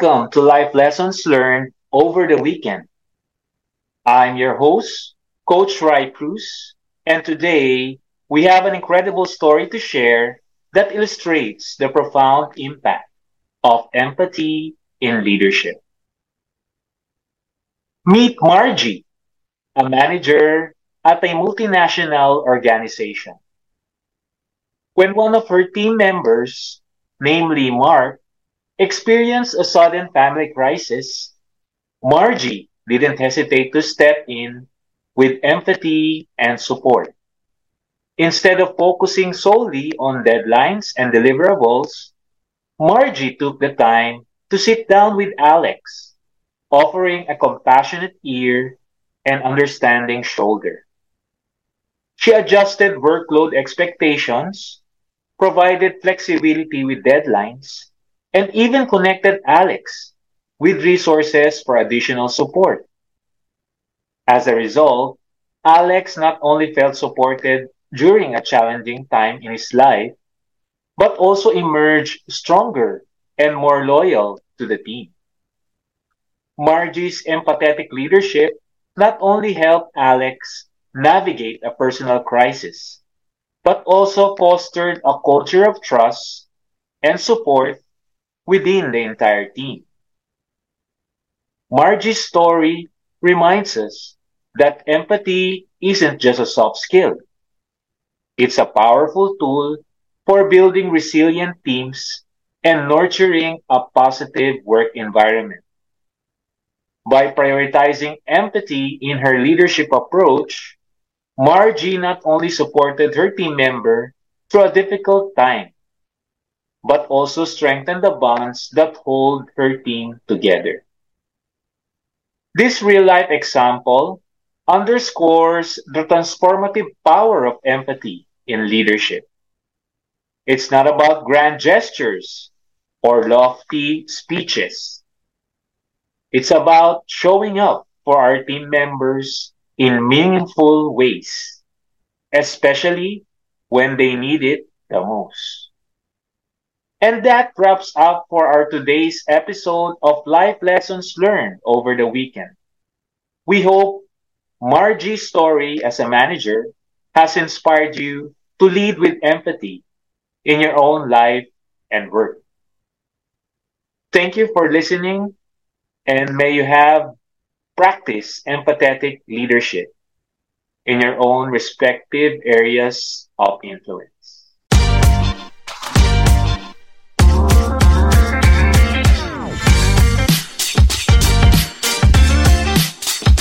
Welcome to Life Lessons Learned over the weekend. I'm your host, Coach Rai Cruz, and today we have an incredible story to share that illustrates the profound impact of empathy in leadership. Meet Margie, a manager at a multinational organization. When one of her team members, namely Mark, experienced a sudden family crisis, Margie didn't hesitate to step in with empathy and support. Instead of focusing solely on deadlines and deliverables, Margie took the time to sit down with Alex, offering a compassionate ear and understanding shoulder. She adjusted workload expectations, provided flexibility with deadlines, and even connected Alex with resources for additional support. As a result, Alex not only felt supported during a challenging time in his life, but also emerged stronger and more loyal to the team. Margie's empathetic leadership not only helped Alex navigate a personal crisis, but also fostered a culture of trust and support within the entire team. Margie's story reminds us that empathy isn't just a soft skill. It's a powerful tool for building resilient teams and nurturing a positive work environment. By prioritizing empathy in her leadership approach, Margie not only supported her team member through a difficult time, but also strengthen the bonds that hold her team together. This real life example underscores the transformative power of empathy in leadership. It's not about grand gestures or lofty speeches. It's about showing up for our team members in meaningful ways, especially when they need it the most. And that wraps up for our today's episode of Life Lessons Learned over the weekend. We hope Margie's story as a manager has inspired you to lead with empathy in your own life and work. Thank you for listening and may you have practice empathetic leadership in your own respective areas of influence.